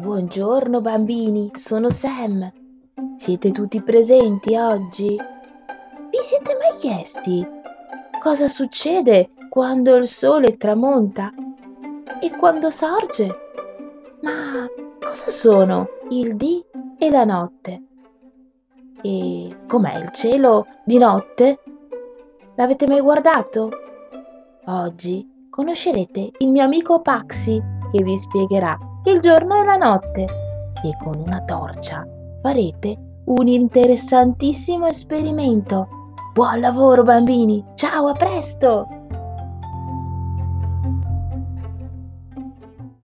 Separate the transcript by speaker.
Speaker 1: Buongiorno bambini, sono Sam. Siete tutti presenti oggi? Vi siete mai chiesti cosa succede quando il sole tramonta e quando sorge? Ma cosa sono il dì e la notte? E com'è il cielo di notte? L'avete mai guardato? Oggi conoscerete il mio amico Paxi che vi spiegherà il giorno e la notte e con una torcia farete un interessantissimo esperimento. Buon lavoro bambini, ciao, a presto!